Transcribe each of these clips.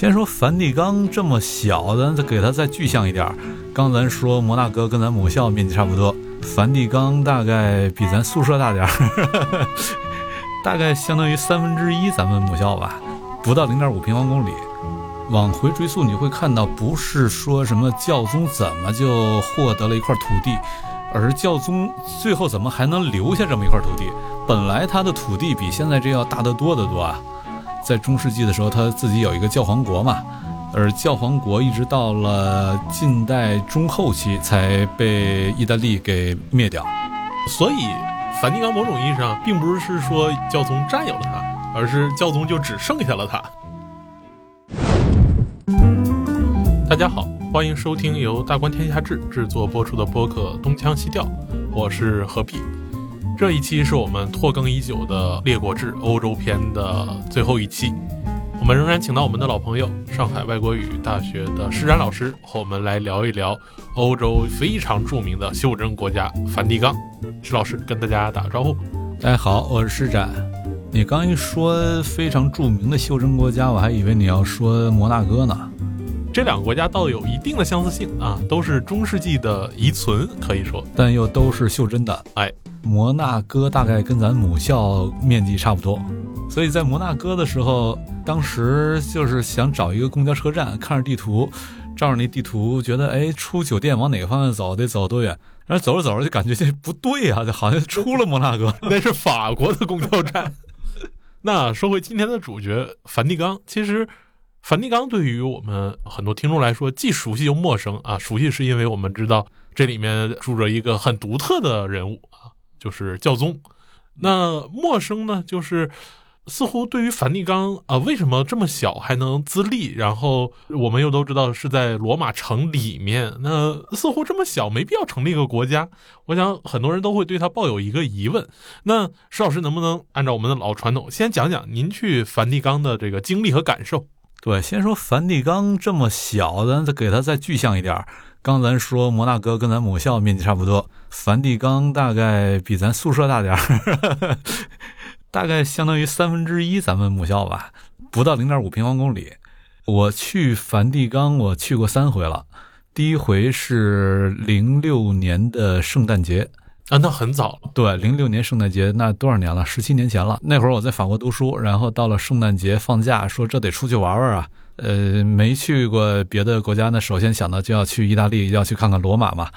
先说梵蒂冈这么小，咱再给它再具象一点。刚咱说摩纳哥跟咱母校面积差不多，梵蒂冈大概比咱宿舍大点儿，大概相当于三分之一咱们母校吧，不到零点五平方公里。往回追溯，你会看到，不是说什么教宗怎么就获得了一块土地，而教宗最后怎么还能留下这么一块土地？本来他的土地比现在这要大得多得多啊。在中世纪的时候，他自己有一个教皇国嘛，而教皇国一直到了近代中后期才被意大利给灭掉。所以，梵蒂冈某种意义上并不是说教宗占有了它，而是教宗就只剩下了它。大家好，欢迎收听由大观天下志制作播出的播客《东腔西调》，我是何必。这一期是我们拖更已久的《列国志》欧洲篇的最后一期，我们仍然请到我们的老朋友上海外国语大学的施展老师和我们来聊一聊欧洲非常著名的袖珍国家梵蒂冈。施老师跟大家打个招呼。大家好，我是施展。你刚一说非常著名的袖珍国家，我还以为你要说摩纳哥呢。这两个国家倒有一定的相似性啊，都是中世纪的遗存，可以说，但又都是袖珍的。哎，摩纳哥大概跟咱母校面积差不多，所以在摩纳哥的时候，当时就是想找一个公交车站，看着地图，照着那地图，觉得哎，出酒店往哪个方向走，得走多远？然后走着走着就感觉这不对啊，就好像出了摩纳哥，那是法国的公交站。那说回今天的主角梵蒂冈，其实。梵蒂冈对于我们很多听众来说，既熟悉又陌生啊。熟悉是因为我们知道这里面住着一个很独特的人物啊，就是教宗。那陌生呢，就是似乎对于梵蒂冈啊，为什么这么小还能自立？然后我们又都知道是在罗马城里面，那似乎这么小没必要成立一个国家。我想很多人都会对他抱有一个疑问。那石老师能不能按照我们的老传统，先讲讲您去梵蒂冈的这个经历和感受？对，先说梵蒂冈这么小，咱再给它再具象一点。刚咱说摩纳哥跟咱母校面积差不多，梵蒂冈大概比咱宿舍大点儿，大概相当于三分之一咱们母校吧，不到零点五平方公里。我去梵蒂冈，我去过三回了，第一回是零六年的圣诞节。啊，那很早了。对，零六年圣诞节，那多少年了？十七年前了。那会儿我在法国读书，然后到了圣诞节放假，说这得出去玩玩啊。呃，没去过别的国家，那首先想到就要去意大利，要去看看罗马嘛。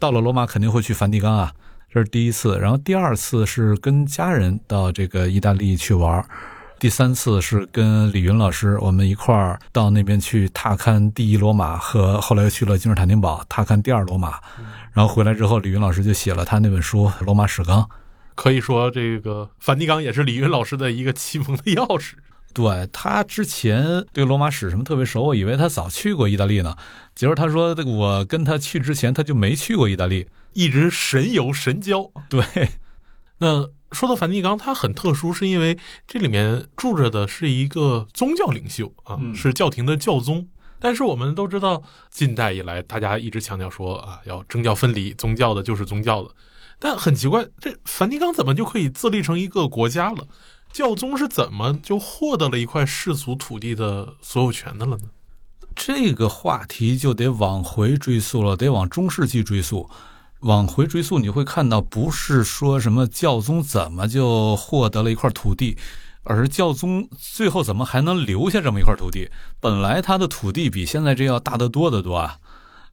到了罗马肯定会去梵蒂冈啊，这是第一次。然后第二次是跟家人到这个意大利去玩。第三次是跟李云老师，我们一块儿到那边去踏勘第一罗马，和后来又去了君士坦丁堡踏勘第二罗马。然后回来之后，李云老师就写了他那本书《罗马史纲》，可以说这个梵蒂冈也是李云老师的一个启蒙的钥匙。对他之前对罗马史什么特别熟，我以为他早去过意大利呢。结果他说我跟他去之前他就没去过意大利，一直神游神交。对，那说到梵蒂冈，它很特殊，是因为这里面住着的是一个宗教领袖啊，是教廷的教宗。但是我们都知道，近代以来，大家一直强调说啊，要政教分离，宗教的就是宗教的。但很奇怪，这梵蒂冈怎么就可以自立成一个国家了？教宗是怎么就获得了一块世俗土地的所有权的了呢？这个话题就得往回追溯了，得往中世纪追溯。往回追溯，你会看到，不是说什么教宗怎么就获得了一块土地。而是教宗最后怎么还能留下这么一块土地？本来他的土地比现在这要大得多得多啊！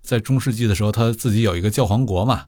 在中世纪的时候，他自己有一个教皇国嘛，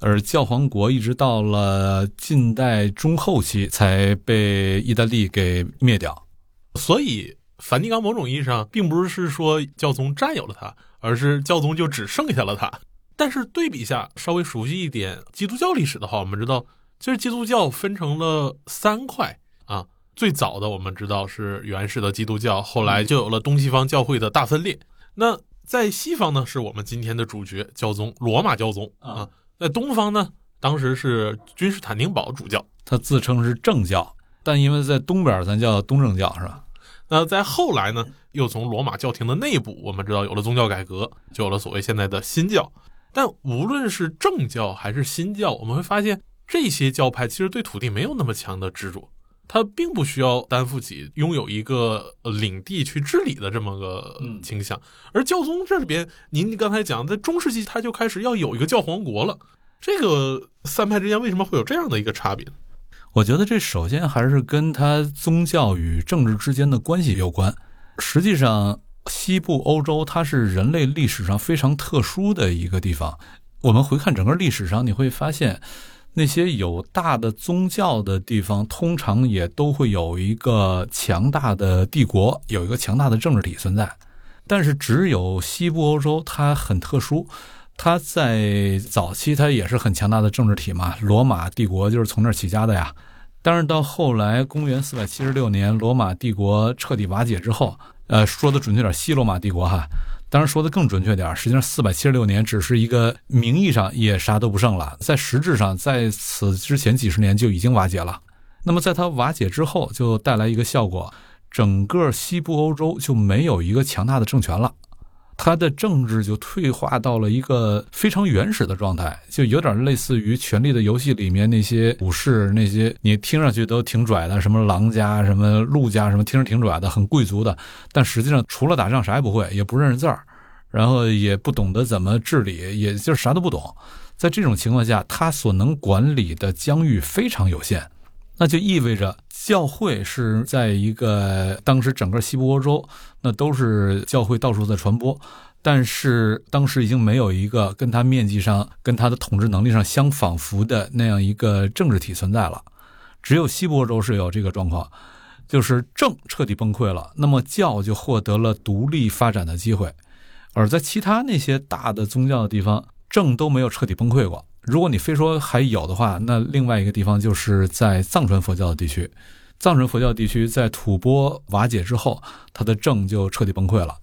而教皇国一直到了近代中后期才被意大利给灭掉。所以，梵蒂冈某种意义上并不是说教宗占有了它，而是教宗就只剩下了它。但是对比下，稍微熟悉一点基督教历史的话，我们知道，其实基督教分成了三块啊。最早的我们知道是原始的基督教，后来就有了东西方教会的大分裂。那在西方呢，是我们今天的主角教宗罗马教宗啊。在东方呢，当时是君士坦丁堡主教，他自称是正教，但因为在东边，咱叫东正教是吧？那在后来呢，又从罗马教廷的内部，我们知道有了宗教改革，就有了所谓现在的新教。但无论是正教还是新教，我们会发现这些教派其实对土地没有那么强的执着。他并不需要担负起拥有一个呃领地去治理的这么个嗯倾向。而教宗这里边，您刚才讲，在中世纪他就开始要有一个教皇国了。这个三派之间为什么会有这样的一个差别？我觉得这首先还是跟它宗教与政治之间的关系有关。实际上，西部欧洲它是人类历史上非常特殊的一个地方。我们回看整个历史上，你会发现，那些有大的宗教的地方，通常也都会有一个强大的帝国，有一个强大的政治体存在。但是，只有西部欧洲它很特殊，它在早期它也是很强大的政治体嘛，罗马帝国就是从那儿起家的呀。但是到后来，公元四百七十六年，罗马帝国彻底瓦解之后，呃，说的准确点，西罗马帝国哈，当然说的更准确点，实际上四百七十六年只是一个名义上也啥都不剩了，在实质上，在此之前几十年就已经瓦解了。那么在它瓦解之后，就带来一个效果，整个西部欧洲就没有一个强大的政权了。他的政治就退化到了一个非常原始的状态，就有点类似于《权力的游戏》里面那些武士，那些你听上去都挺拽的，什么狼家、什么陆家，什么听着挺拽的，很贵族的，但实际上除了打仗啥也不会，也不认识字儿，然后也不懂得怎么治理，也就是啥都不懂。在这种情况下，他所能管理的疆域非常有限。那就意味着教会是在一个当时整个西部欧洲，那都是教会到处在传播，但是当时已经没有一个跟它面积上、跟它的统治能力上相仿佛的那样一个政治体存在了。只有西部欧洲是有这个状况，就是政彻底崩溃了，那么教就获得了独立发展的机会，而在其他那些大的宗教的地方，政都没有彻底崩溃过。如果你非说还有的话，那另外一个地方就是在藏传佛教的地区。藏传佛教地区在吐蕃瓦解之后，它的政就彻底崩溃了。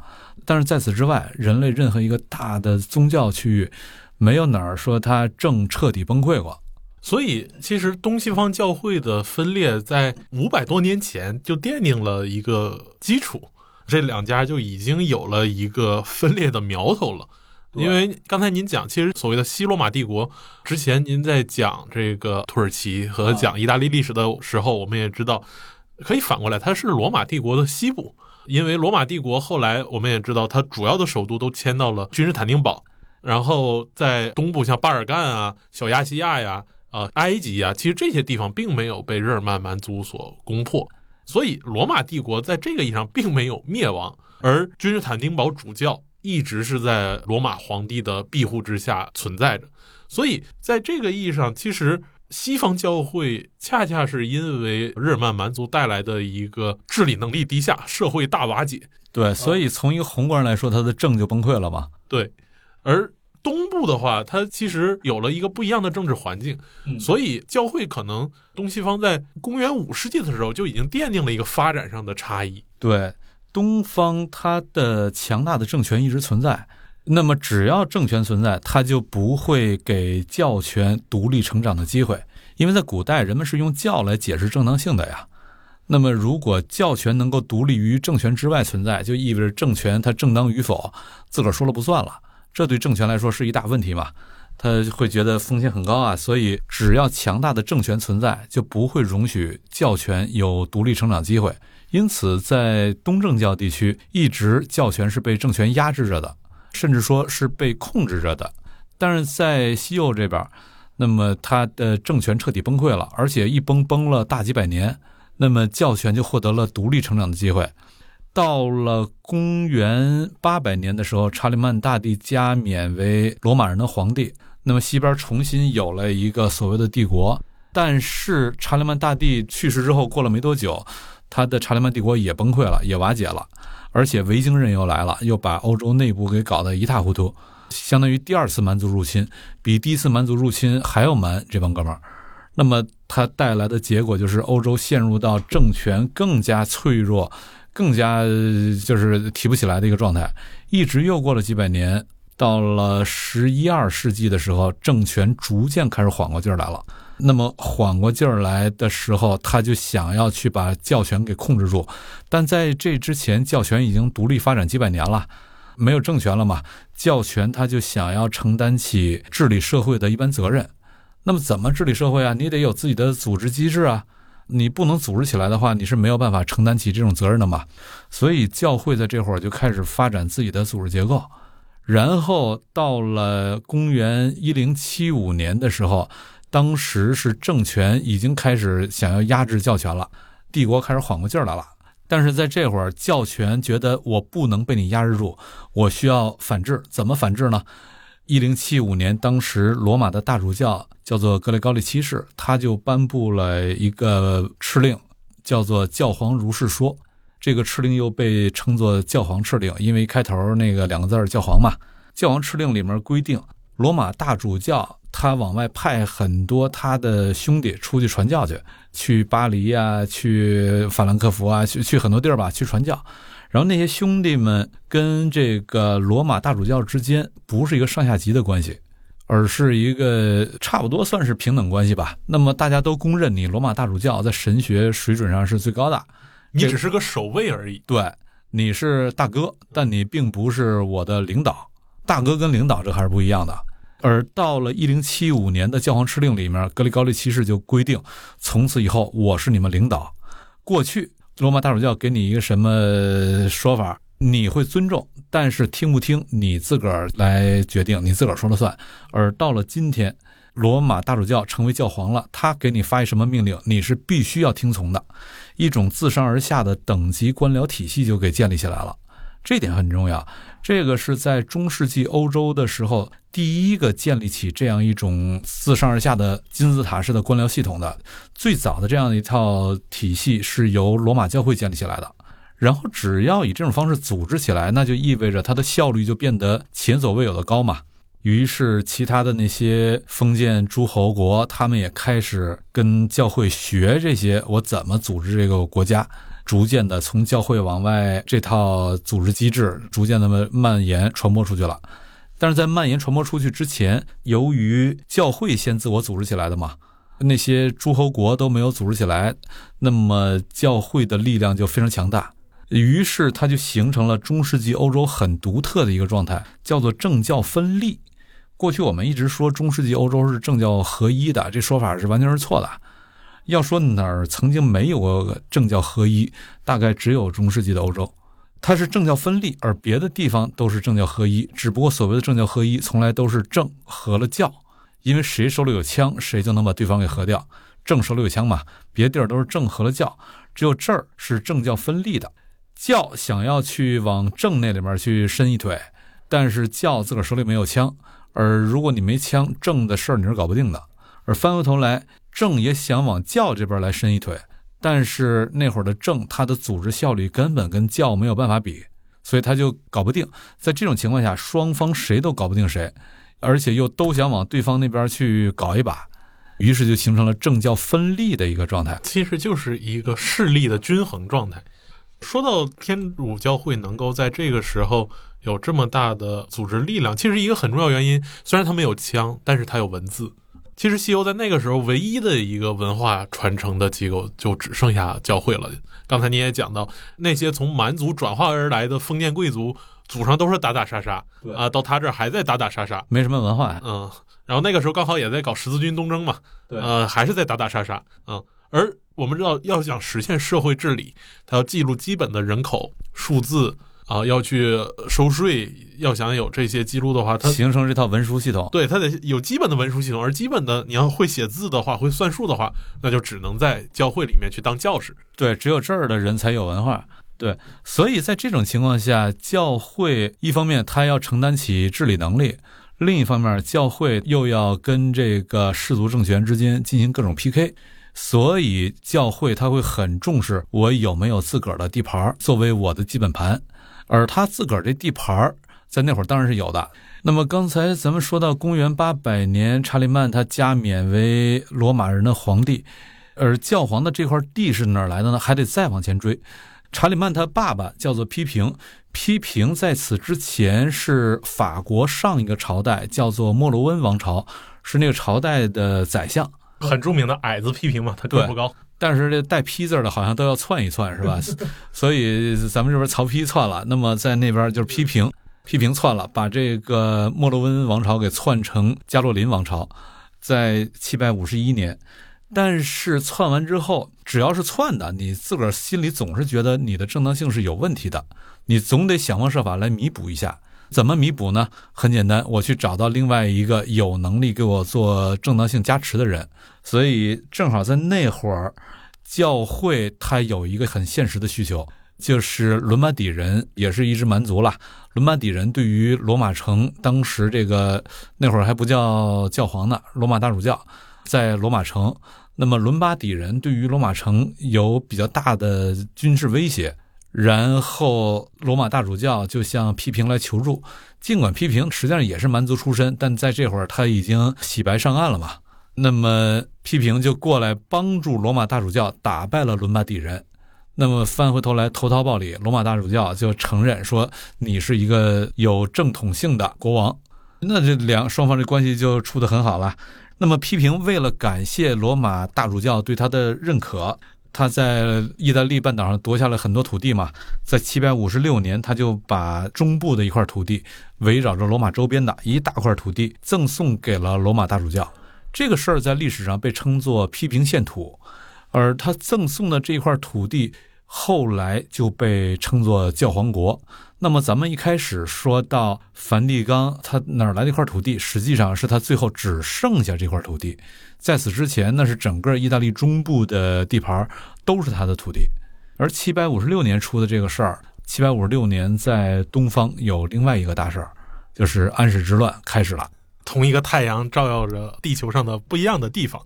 但是在此之外，人类任何一个大的宗教区域，没有哪儿说它政彻底崩溃过。所以，其实东西方教会的分裂在五百多年前就奠定了一个基础，这两家就已经有了一个分裂的苗头了。因为刚才您讲，其实所谓的西罗马帝国之前，您在讲这个土耳其和讲意大利历史的时候，我们也知道，可以反过来，它是罗马帝国的西部。因为罗马帝国后来我们也知道，它主要的首都都迁到了君士坦丁堡，然后在东部像巴尔干啊、小亚细亚呀、呃埃及呀，其实这些地方并没有被日耳曼蛮族所攻破，所以罗马帝国在这个意义上并没有灭亡，而君士坦丁堡主教。一直是在罗马皇帝的庇护之下存在着，所以在这个意义上，其实西方教会恰恰是因为日耳曼蛮族带来的一个治理能力低下、社会大瓦解。对，所以从一个宏观上来说，它的政就崩溃了嘛。对，而东部的话，它其实有了一个不一样的政治环境，所以教会可能东西方在公元五世纪的时候就已经奠定了一个发展上的差异。对。东方它的强大的政权一直存在，那么只要政权存在，它就不会给教权独立成长的机会，因为在古代人们是用教来解释正当性的呀。那么如果教权能够独立于政权之外存在，就意味着政权它正当与否自个儿说了不算了，这对政权来说是一大问题嘛？他会觉得风险很高啊，所以只要强大的政权存在，就不会容许教权有独立成长机会。因此，在东正教地区，一直教权是被政权压制着的，甚至说是被控制着的。但是在西欧这边，那么它的政权彻底崩溃了，而且一崩崩了大几百年，那么教权就获得了独立成长的机会。到了公元八百年的时候，查理曼大帝加冕为罗马人的皇帝，那么西边重新有了一个所谓的帝国。但是查理曼大帝去世之后，过了没多久。他的查理曼帝国也崩溃了，也瓦解了，而且维京人又来了，又把欧洲内部给搞得一塌糊涂，相当于第二次蛮族入侵，比第一次蛮族入侵还要蛮。这帮哥们儿，那么它带来的结果就是欧洲陷入到政权更加脆弱、更加就是提不起来的一个状态。一直又过了几百年，到了十一二世纪的时候，政权逐渐开始缓过劲儿来了。那么缓过劲儿来的时候，他就想要去把教权给控制住，但在这之前，教权已经独立发展几百年了，没有政权了嘛？教权他就想要承担起治理社会的一般责任。那么怎么治理社会啊？你得有自己的组织机制啊，你不能组织起来的话，你是没有办法承担起这种责任的嘛。所以教会在这会儿就开始发展自己的组织结构。然后到了公元一零七五年的时候，当时是政权已经开始想要压制教权了，帝国开始缓过劲儿来了。但是在这会儿，教权觉得我不能被你压制住，我需要反制。怎么反制呢？一零七五年，当时罗马的大主教叫做格雷高利七世，他就颁布了一个敕令，叫做《教皇如是说》。这个敕令又被称作教皇敕令，因为开头那个两个字儿“教皇”嘛。教皇敕令里面规定，罗马大主教他往外派很多他的兄弟出去传教去，去巴黎呀，去法兰克福啊，去去很多地儿吧，去传教。然后那些兄弟们跟这个罗马大主教之间不是一个上下级的关系，而是一个差不多算是平等关系吧。那么大家都公认你罗马大主教在神学水准上是最高的。你只是个守卫而已。对，你是大哥，但你并不是我的领导。大哥跟领导这还是不一样的。而到了一零七五年的教皇敕令里面，格里高利七世就规定，从此以后我是你们领导。过去罗马大主教给你一个什么说法，你会尊重，但是听不听你自个儿来决定，你自个儿说了算。而到了今天。罗马大主教成为教皇了，他给你发一什么命令，你是必须要听从的，一种自上而下的等级官僚体系就给建立起来了，这点很重要。这个是在中世纪欧洲的时候第一个建立起这样一种自上而下的金字塔式的官僚系统的，最早的这样一套体系是由罗马教会建立起来的。然后只要以这种方式组织起来，那就意味着它的效率就变得前所未有的高嘛。于是，其他的那些封建诸侯国，他们也开始跟教会学这些，我怎么组织这个国家。逐渐的，从教会往外这套组织机制，逐渐的蔓延传播出去了。但是在蔓延传播出去之前，由于教会先自我组织起来的嘛，那些诸侯国都没有组织起来，那么教会的力量就非常强大。于是，它就形成了中世纪欧洲很独特的一个状态，叫做政教分立。过去我们一直说中世纪欧洲是政教合一的，这说法是完全是错的。要说哪儿曾经没有过政教合一，大概只有中世纪的欧洲，它是政教分立，而别的地方都是政教合一。只不过所谓的政教合一，从来都是政合了教，因为谁手里有枪，谁就能把对方给合掉。政手里有枪嘛，别地儿都是政合了教，只有这儿是政教分立的。教想要去往政那里面去伸一腿，但是教自个儿手里没有枪。而如果你没枪，政的事儿你是搞不定的。而翻回头来，正也想往教这边来伸一腿，但是那会儿的正，他的组织效率根本跟教没有办法比，所以他就搞不定。在这种情况下，双方谁都搞不定谁，而且又都想往对方那边去搞一把，于是就形成了政教分立的一个状态。其实就是一个势力的均衡状态。说到天主教会能够在这个时候。有这么大的组织力量，其实一个很重要原因，虽然他没有枪，但是他有文字。其实西欧在那个时候唯一的一个文化传承的机构，就只剩下教会了。刚才你也讲到，那些从蛮族转化而来的封建贵族，祖上都是打打杀杀，啊，到他这儿还在打打杀杀，没什么文化。嗯，然后那个时候刚好也在搞十字军东征嘛，对，呃，还是在打打杀杀。嗯，而我们知道，要想实现社会治理，他要记录基本的人口数字。啊，要去收税，要想有这些记录的话，它形成这套文书系统，对，它得有基本的文书系统。而基本的，你要会写字的话，会算数的话，那就只能在教会里面去当教士。对，只有这儿的人才有文化。对，所以在这种情况下，教会一方面他要承担起治理能力，另一方面教会又要跟这个氏族政权之间进行各种 PK，所以教会他会很重视我有没有自个儿的地盘作为我的基本盘。而他自个儿这地盘儿，在那会儿当然是有的。那么刚才咱们说到公元八百年，查理曼他加冕为罗马人的皇帝，而教皇的这块地是哪儿来的呢？还得再往前追。查理曼他爸爸叫做批评，批评在此之前是法国上一个朝代叫做莫罗温王朝，是那个朝代的宰相，很著名的矮子批评嘛，他个不高。但是这带批字的，好像都要窜一窜，是吧？所以咱们这边曹丕窜了，那么在那边就是批评，批评窜了，把这个莫洛温王朝给窜成加洛林王朝。在七百五十一年，但是篡完之后，只要是篡的，你自个儿心里总是觉得你的正当性是有问题的，你总得想方设法来弥补一下。怎么弥补呢？很简单，我去找到另外一个有能力给我做正当性加持的人。所以正好在那会儿，教会它有一个很现实的需求，就是伦巴底人也是一支蛮族了。伦巴底人对于罗马城当时这个那会儿还不叫教皇呢，罗马大主教在罗马城。那么伦巴底人对于罗马城有比较大的军事威胁。然后罗马大主教就向批评来求助，尽管批评实际上也是蛮族出身，但在这会儿他已经洗白上岸了嘛。那么批评就过来帮助罗马大主教打败了伦巴底人。那么翻回头来投桃报李，罗马大主教就承认说你是一个有正统性的国王。那这两双方这关系就处得很好了。那么批评为了感谢罗马大主教对他的认可。他在意大利半岛上夺下了很多土地嘛，在七百五十六年，他就把中部的一块土地，围绕着罗马周边的一大块土地赠送给了罗马大主教。这个事儿在历史上被称作批评献土，而他赠送的这一块土地后来就被称作教皇国。那么咱们一开始说到梵蒂冈，他哪来的一块土地？实际上是他最后只剩下这块土地，在此之前，那是整个意大利中部的地盘都是他的土地。而七百五十六年出的这个事儿，七百五十六年在东方有另外一个大事儿，就是安史之乱开始了。同一个太阳照耀着地球上的不一样的地方。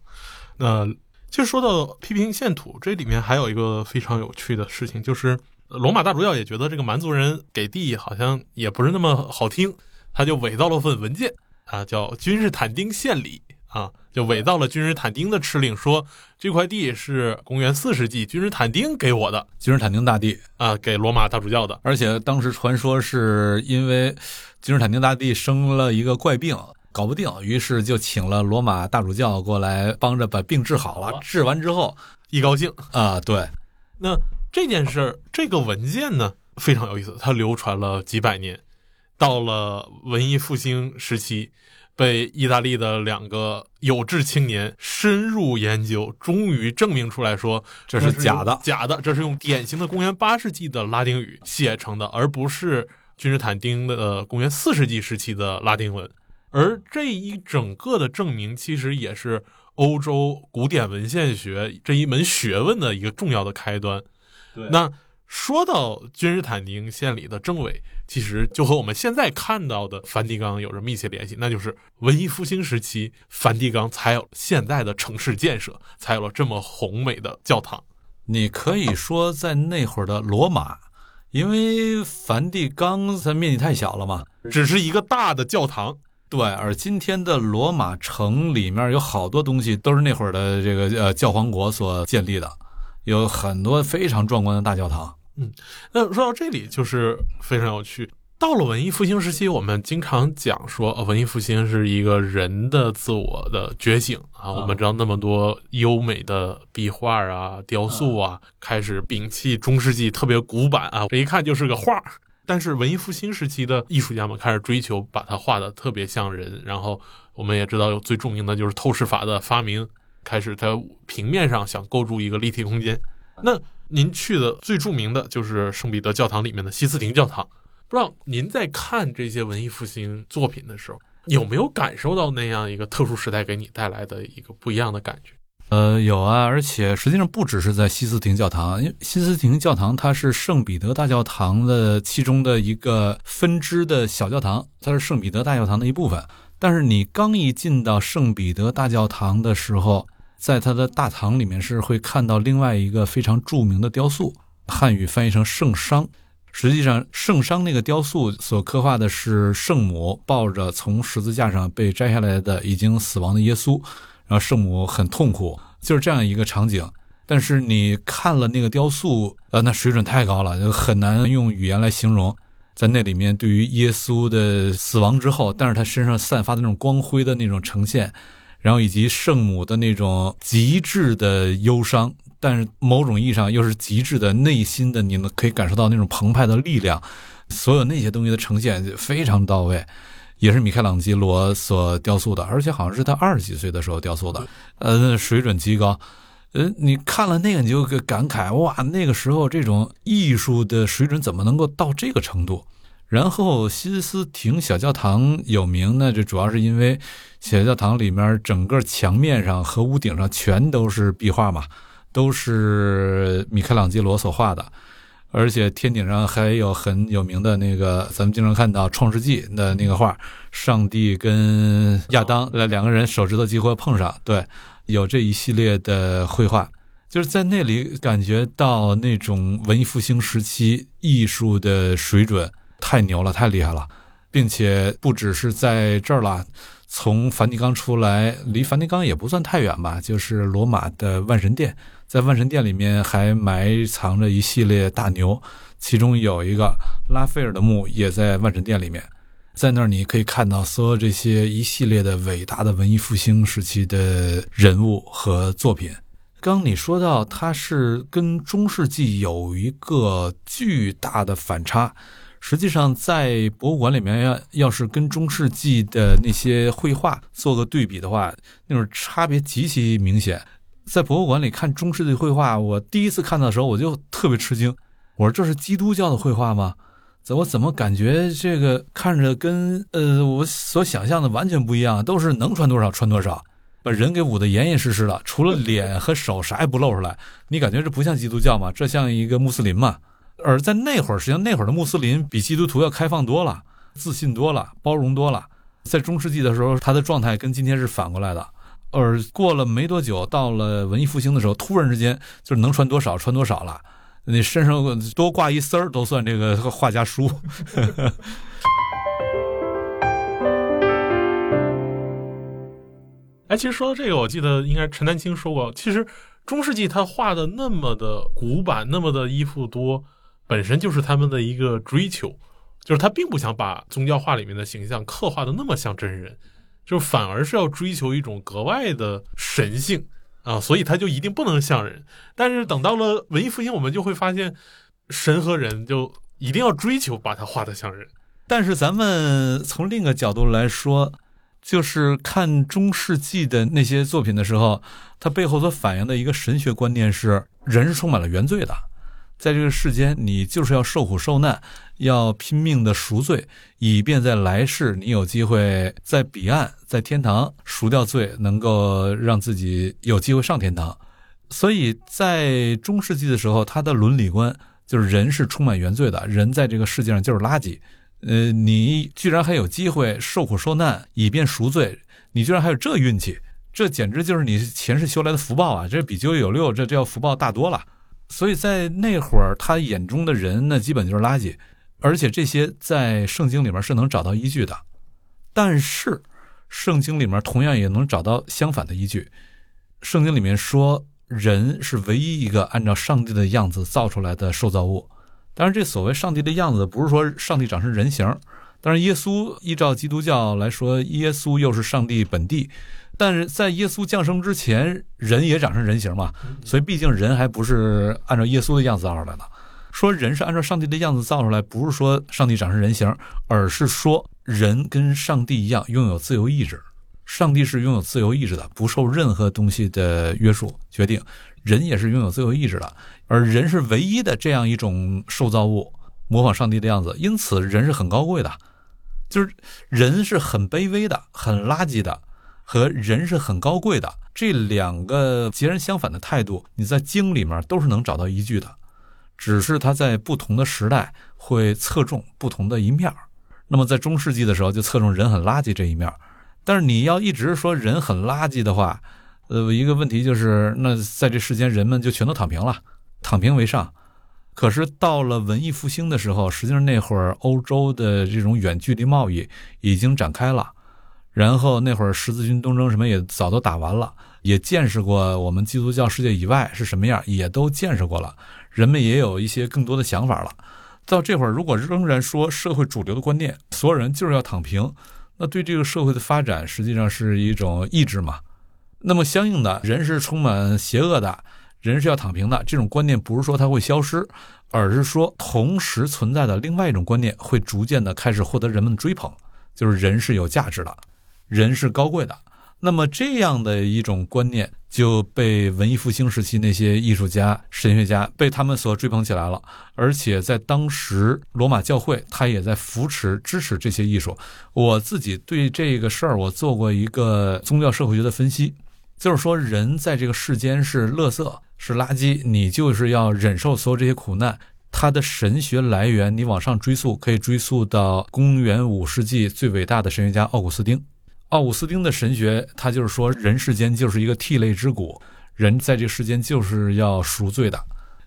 那其实说到批评献土，这里面还有一个非常有趣的事情，就是。罗马大主教也觉得这个蛮族人给地好像也不是那么好听，他就伪造了份文件啊，叫君士坦丁献礼啊，就伪造了君士坦丁的敕令，说这块地是公元四世纪君士坦丁给我的，君士坦丁大帝啊，给罗马大主教的。而且当时传说是因为君士坦丁大帝生了一个怪病，搞不定，于是就请了罗马大主教过来帮着把病治好了。治完之后一高兴啊，对，那。这件事儿，这个文件呢非常有意思，它流传了几百年，到了文艺复兴时期，被意大利的两个有志青年深入研究，终于证明出来说这是假的，假的，这是用典型的公元八世纪的拉丁语写成的，而不是君士坦丁的公元四世纪时期的拉丁文。而这一整个的证明，其实也是欧洲古典文献学这一门学问的一个重要的开端。那说到君士坦丁献礼的政委，其实就和我们现在看到的梵蒂冈有着密切联系，那就是文艺复兴时期梵蒂冈才有现在的城市建设，才有了这么宏伟的教堂。你可以说在那会儿的罗马，因为梵蒂冈它面积太小了嘛，只是一个大的教堂。对，而今天的罗马城里面有好多东西都是那会儿的这个呃教皇国所建立的。有很多非常壮观的大教堂。嗯，那说到这里就是非常有趣。到了文艺复兴时期，我们经常讲说，呃文艺复兴是一个人的自我的觉醒啊。我们知道那么多优美的壁画啊、雕塑啊，开始摒弃中世纪特别古板啊，这一看就是个画。但是文艺复兴时期的艺术家们开始追求把它画的特别像人。然后我们也知道有最著名的就是透视法的发明。开始在平面上想构筑一个立体空间。那您去的最著名的就是圣彼得教堂里面的西斯廷教堂。不知道您在看这些文艺复兴作品的时候，有没有感受到那样一个特殊时代给你带来的一个不一样的感觉？呃，有啊，而且实际上不只是在西斯廷教堂，因为西斯廷教堂它是圣彼得大教堂的其中的一个分支的小教堂，它是圣彼得大教堂的一部分。但是你刚一进到圣彼得大教堂的时候，在它的大堂里面是会看到另外一个非常著名的雕塑，汉语翻译成圣殇。实际上，圣殇那个雕塑所刻画的是圣母抱着从十字架上被摘下来的已经死亡的耶稣，然后圣母很痛苦，就是这样一个场景。但是你看了那个雕塑，呃，那水准太高了，就很难用语言来形容。在那里面，对于耶稣的死亡之后，但是他身上散发的那种光辉的那种呈现，然后以及圣母的那种极致的忧伤，但是某种意义上又是极致的内心的，你们可以感受到那种澎湃的力量，所有那些东西的呈现非常到位。也是米开朗基罗所雕塑的，而且好像是他二十几岁的时候雕塑的，呃，水准极高。呃，你看了那个，你就感慨哇，那个时候这种艺术的水准怎么能够到这个程度？然后西斯廷小教堂有名呢，这主要是因为小教堂里面整个墙面上和屋顶上全都是壁画嘛，都是米开朗基罗所画的，而且天顶上还有很有名的那个，咱们经常看到《创世纪》的那个画，上帝跟亚当两个人手指头几乎碰上，对。有这一系列的绘画，就是在那里感觉到那种文艺复兴时期艺术的水准太牛了，太厉害了，并且不只是在这儿了，从梵蒂冈出来，离梵蒂冈也不算太远吧，就是罗马的万神殿，在万神殿里面还埋藏着一系列大牛，其中有一个拉斐尔的墓也在万神殿里面。在那儿，你可以看到所有这些一系列的伟大的文艺复兴时期的人物和作品。刚你说到，它是跟中世纪有一个巨大的反差。实际上，在博物馆里面，要要是跟中世纪的那些绘画做个对比的话，那种差别极其明显。在博物馆里看中世纪绘画，我第一次看到的时候，我就特别吃惊。我说：“这是基督教的绘画吗？”我怎么感觉这个看着跟呃我所想象的完全不一样？都是能穿多少穿多少，把人给捂得严严实实的，除了脸和手啥也不露出来。你感觉这不像基督教吗？这像一个穆斯林嘛？而在那会儿，实际上那会儿的穆斯林比基督徒要开放多了，自信多了，包容多了。在中世纪的时候，他的状态跟今天是反过来的。而过了没多久，到了文艺复兴的时候，突然之间就是能穿多少穿多少了。你身上多挂一丝儿都算这个 画家书。哎，其实说到这个，我记得应该陈丹青说过，其实中世纪他画的那么的古板，那么的衣服多，本身就是他们的一个追求，就是他并不想把宗教画里面的形象刻画的那么像真人，就反而是要追求一种格外的神性。啊，所以他就一定不能像人，但是等到了文艺复兴，我们就会发现，神和人就一定要追求把它画得像人。但是咱们从另一个角度来说，就是看中世纪的那些作品的时候，它背后所反映的一个神学观念是，人是充满了原罪的。在这个世间，你就是要受苦受难，要拼命的赎罪，以便在来世你有机会在彼岸，在天堂赎掉罪，能够让自己有机会上天堂。所以在中世纪的时候，他的伦理观就是人是充满原罪的，人在这个世界上就是垃圾。呃，你居然还有机会受苦受难，以便赎罪，你居然还有这运气，这简直就是你前世修来的福报啊！这比九九六，这这要福报大多了。所以在那会儿，他眼中的人那基本就是垃圾，而且这些在圣经里面是能找到依据的。但是，圣经里面同样也能找到相反的依据。圣经里面说，人是唯一一个按照上帝的样子造出来的受造物。当然，这所谓上帝的样子，不是说上帝长成人形。但是，耶稣依照基督教来说，耶稣又是上帝本地。但是在耶稣降生之前，人也长成人形嘛，所以毕竟人还不是按照耶稣的样子造出来的。说人是按照上帝的样子造出来，不是说上帝长成人形，而是说人跟上帝一样拥有自由意志。上帝是拥有自由意志的，不受任何东西的约束决定。人也是拥有自由意志的，而人是唯一的这样一种受造物，模仿上帝的样子。因此，人是很高贵的，就是人是很卑微的，很垃圾的。和人是很高贵的这两个截然相反的态度，你在经里面都是能找到依据的，只是它在不同的时代会侧重不同的一面那么在中世纪的时候就侧重人很垃圾这一面但是你要一直说人很垃圾的话，呃，一个问题就是，那在这世间人们就全都躺平了，躺平为上。可是到了文艺复兴的时候，实际上那会儿欧洲的这种远距离贸易已经展开了。然后那会儿十字军东征什么也早都打完了，也见识过我们基督教世界以外是什么样，也都见识过了。人们也有一些更多的想法了。到这会儿，如果仍然说社会主流的观念，所有人就是要躺平，那对这个社会的发展实际上是一种抑制嘛。那么相应的，人是充满邪恶的，人是要躺平的。这种观念不是说它会消失，而是说同时存在的另外一种观念会逐渐的开始获得人们的追捧。就是人是有价值的，人是高贵的。那么这样的一种观念就被文艺复兴时期那些艺术家、神学家被他们所追捧起来了，而且在当时罗马教会他也在扶持、支持这些艺术。我自己对这个事儿，我做过一个宗教社会学的分析，就是说人在这个世间是垃圾、是垃圾，你就是要忍受所有这些苦难。他的神学来源，你往上追溯，可以追溯到公元五世纪最伟大的神学家奥古斯丁。奥古斯丁的神学，他就是说，人世间就是一个涕泪之谷，人在这世间就是要赎罪的。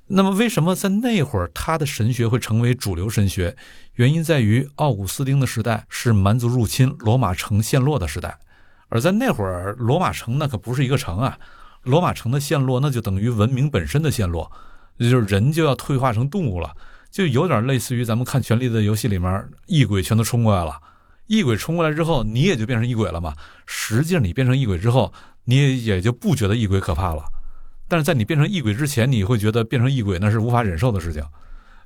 那么，为什么在那会儿他的神学会成为主流神学？原因在于奥古斯丁的时代是蛮族入侵、罗马城陷落的时代，而在那会儿，罗马城那可不是一个城啊，罗马城的陷落，那就等于文明本身的陷落，也就是人就要退化成动物了，就有点类似于咱们看《权力的游戏》里面，异鬼全都冲过来了。异鬼冲过来之后，你也就变成异鬼了嘛。实际上，你变成异鬼之后，你也也就不觉得异鬼可怕了。但是在你变成异鬼之前，你会觉得变成异鬼那是无法忍受的事情。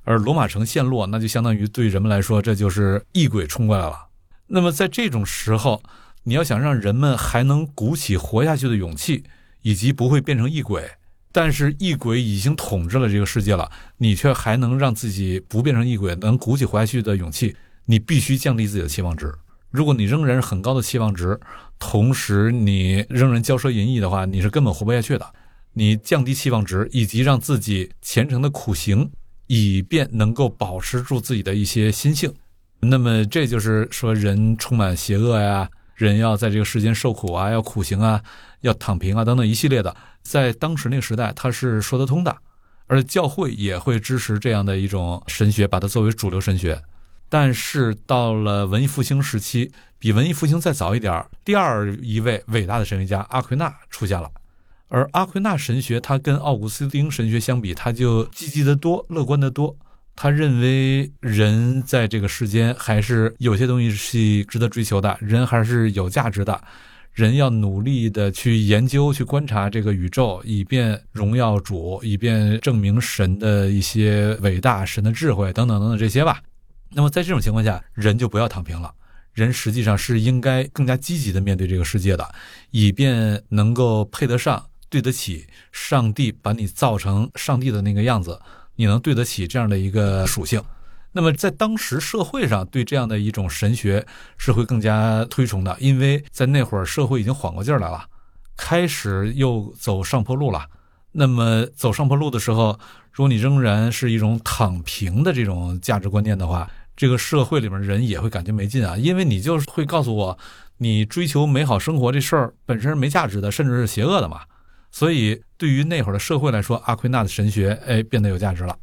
而罗马城陷落，那就相当于对人们来说，这就是异鬼冲过来了。那么在这种时候，你要想让人们还能鼓起活下去的勇气，以及不会变成异鬼，但是异鬼已经统治了这个世界了，你却还能让自己不变成异鬼，能鼓起活下去的勇气。你必须降低自己的期望值。如果你仍然是很高的期望值，同时你仍然骄奢淫逸的话，你是根本活不下去的。你降低期望值，以及让自己虔诚的苦行，以便能够保持住自己的一些心性。那么，这就是说，人充满邪恶呀，人要在这个世间受苦啊，要苦行啊，要躺平啊，等等一系列的，在当时那个时代，它是说得通的。而教会也会支持这样的一种神学，把它作为主流神学。但是到了文艺复兴时期，比文艺复兴再早一点第二一位伟大的神学家阿奎那出现了。而阿奎那神学，他跟奥古斯丁神学相比，他就积极的多，乐观的多。他认为人在这个世间还是有些东西是值得追求的，人还是有价值的，人要努力的去研究、去观察这个宇宙，以便荣耀主，以便证明神的一些伟大、神的智慧等等等等这些吧。那么在这种情况下，人就不要躺平了，人实际上是应该更加积极的面对这个世界的，以便能够配得上、对得起上帝把你造成上帝的那个样子，你能对得起这样的一个属性。那么在当时社会上，对这样的一种神学是会更加推崇的，因为在那会儿社会已经缓过劲儿来了，开始又走上坡路了。那么走上坡路的时候，如果你仍然是一种躺平的这种价值观念的话，这个社会里面人也会感觉没劲啊，因为你就是会告诉我，你追求美好生活这事儿本身是没价值的，甚至是邪恶的嘛。所以对于那会儿的社会来说，阿奎那的神学哎变得有价值了。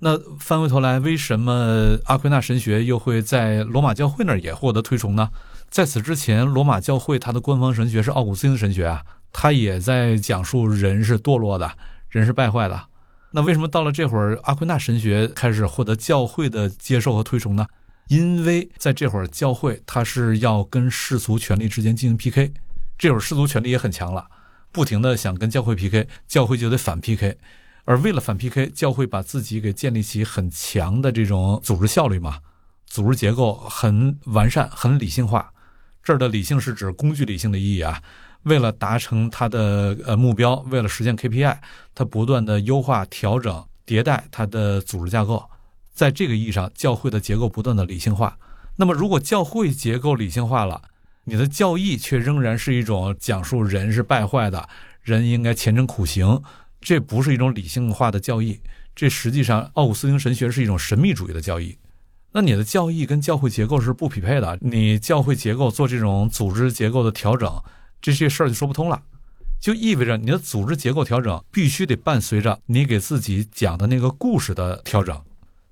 那翻回头来，为什么阿奎那神学又会在罗马教会那儿也获得推崇呢？在此之前，罗马教会它的官方神学是奥古斯丁神学啊。他也在讲述人是堕落的，人是败坏的。那为什么到了这会儿，阿奎那神学开始获得教会的接受和推崇呢？因为在这会儿，教会它是要跟世俗权力之间进行 PK，这会儿世俗权力也很强了，不停的想跟教会 PK，教会就得反 PK。而为了反 PK，教会把自己给建立起很强的这种组织效率嘛，组织结构很完善，很理性化。这儿的理性是指工具理性的意义啊。为了达成它的呃目标，为了实现 KPI，它不断的优化、调整、迭代它的组织架构。在这个意义上，教会的结构不断的理性化。那么，如果教会结构理性化了，你的教义却仍然是一种讲述人是败坏的，人应该虔诚苦行，这不是一种理性化的教义。这实际上，奥古斯丁神学是一种神秘主义的教义。那你的教义跟教会结构是不匹配的。你教会结构做这种组织结构的调整。这些事儿就说不通了，就意味着你的组织结构调整必须得伴随着你给自己讲的那个故事的调整，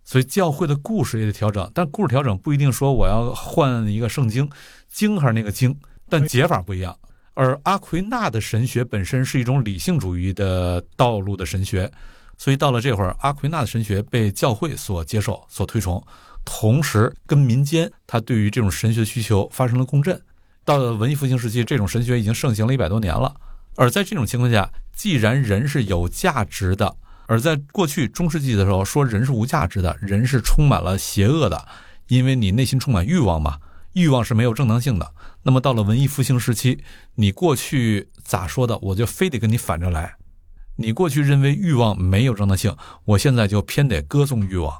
所以教会的故事也得调整。但故事调整不一定说我要换一个圣经，经还是那个经，但解法不一样。而阿奎那的神学本身是一种理性主义的道路的神学，所以到了这会儿，阿奎那的神学被教会所接受、所推崇，同时跟民间他对于这种神学需求发生了共振。到了文艺复兴时期，这种神学已经盛行了一百多年了。而在这种情况下，既然人是有价值的，而在过去中世纪的时候说人是无价值的，人是充满了邪恶的，因为你内心充满欲望嘛，欲望是没有正当性的。那么到了文艺复兴时期，你过去咋说的，我就非得跟你反着来。你过去认为欲望没有正当性，我现在就偏得歌颂欲望。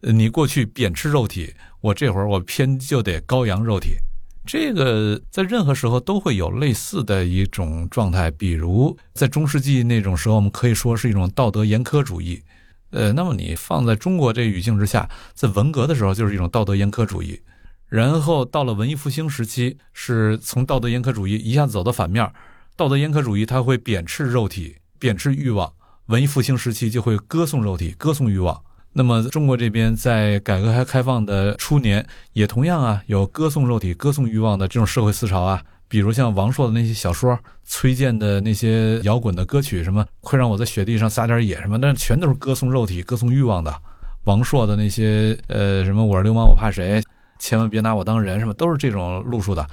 你过去贬斥肉体，我这会儿我偏就得羔羊肉体。这个在任何时候都会有类似的一种状态，比如在中世纪那种时候，我们可以说是一种道德严苛主义。呃，那么你放在中国这语境之下，在文革的时候就是一种道德严苛主义，然后到了文艺复兴时期，是从道德严苛主义一下子走到反面，道德严苛主义它会贬斥肉体、贬斥欲望，文艺复兴时期就会歌颂肉体、歌颂欲望。那么中国这边在改革开放的初年，也同样啊有歌颂肉体、歌颂欲望的这种社会思潮啊。比如像王朔的那些小说，崔健的那些摇滚的歌曲，什么会让我在雪地上撒点野什么，那全都是歌颂肉体、歌颂欲望的。王朔的那些呃什么我是流氓我怕谁，千万别拿我当人，什么都是这种路数的。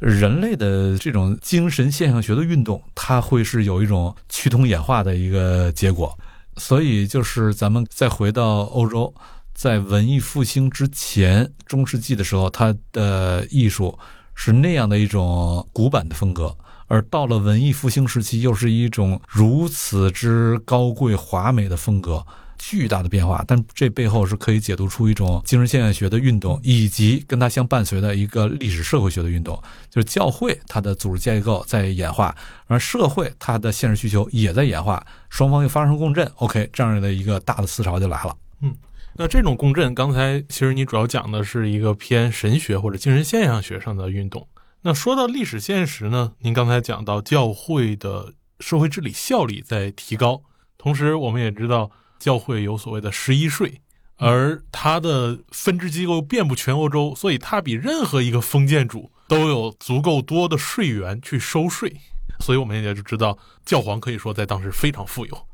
人类的这种精神现象学的运动，它会是有一种趋同演化的一个结果。所以就是咱们再回到欧洲，在文艺复兴之前，中世纪的时候，它的艺术。是那样的一种古板的风格，而到了文艺复兴时期，又是一种如此之高贵华美的风格，巨大的变化。但这背后是可以解读出一种精神现象学的运动，以及跟它相伴随的一个历史社会学的运动，就是教会它的组织结构在演化，而社会它的现实需求也在演化，双方又发生共振。OK，这样的一个大的思潮就来了。嗯。那这种共振，刚才其实你主要讲的是一个偏神学或者精神现象学上的运动。那说到历史现实呢？您刚才讲到教会的社会治理效力在提高，同时我们也知道教会有所谓的十一税，而他的分支机构遍布全欧洲，所以他比任何一个封建主都有足够多的税源去收税。所以我们也就知道，教皇可以说在当时非常富有。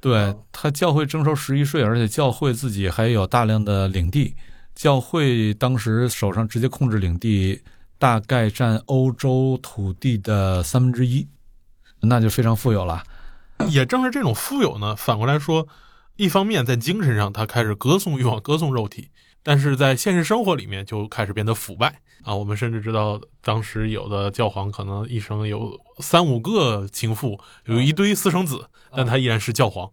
对他教会征收十一税，而且教会自己还有大量的领地。教会当时手上直接控制领地，大概占欧洲土地的三分之一，那就非常富有了。也正是这种富有呢，反过来说，一方面在精神上他开始歌颂欲望、歌颂肉体，但是在现实生活里面就开始变得腐败啊。我们甚至知道，当时有的教皇可能一生有三五个情妇，有一堆私生子。但他依然是教皇，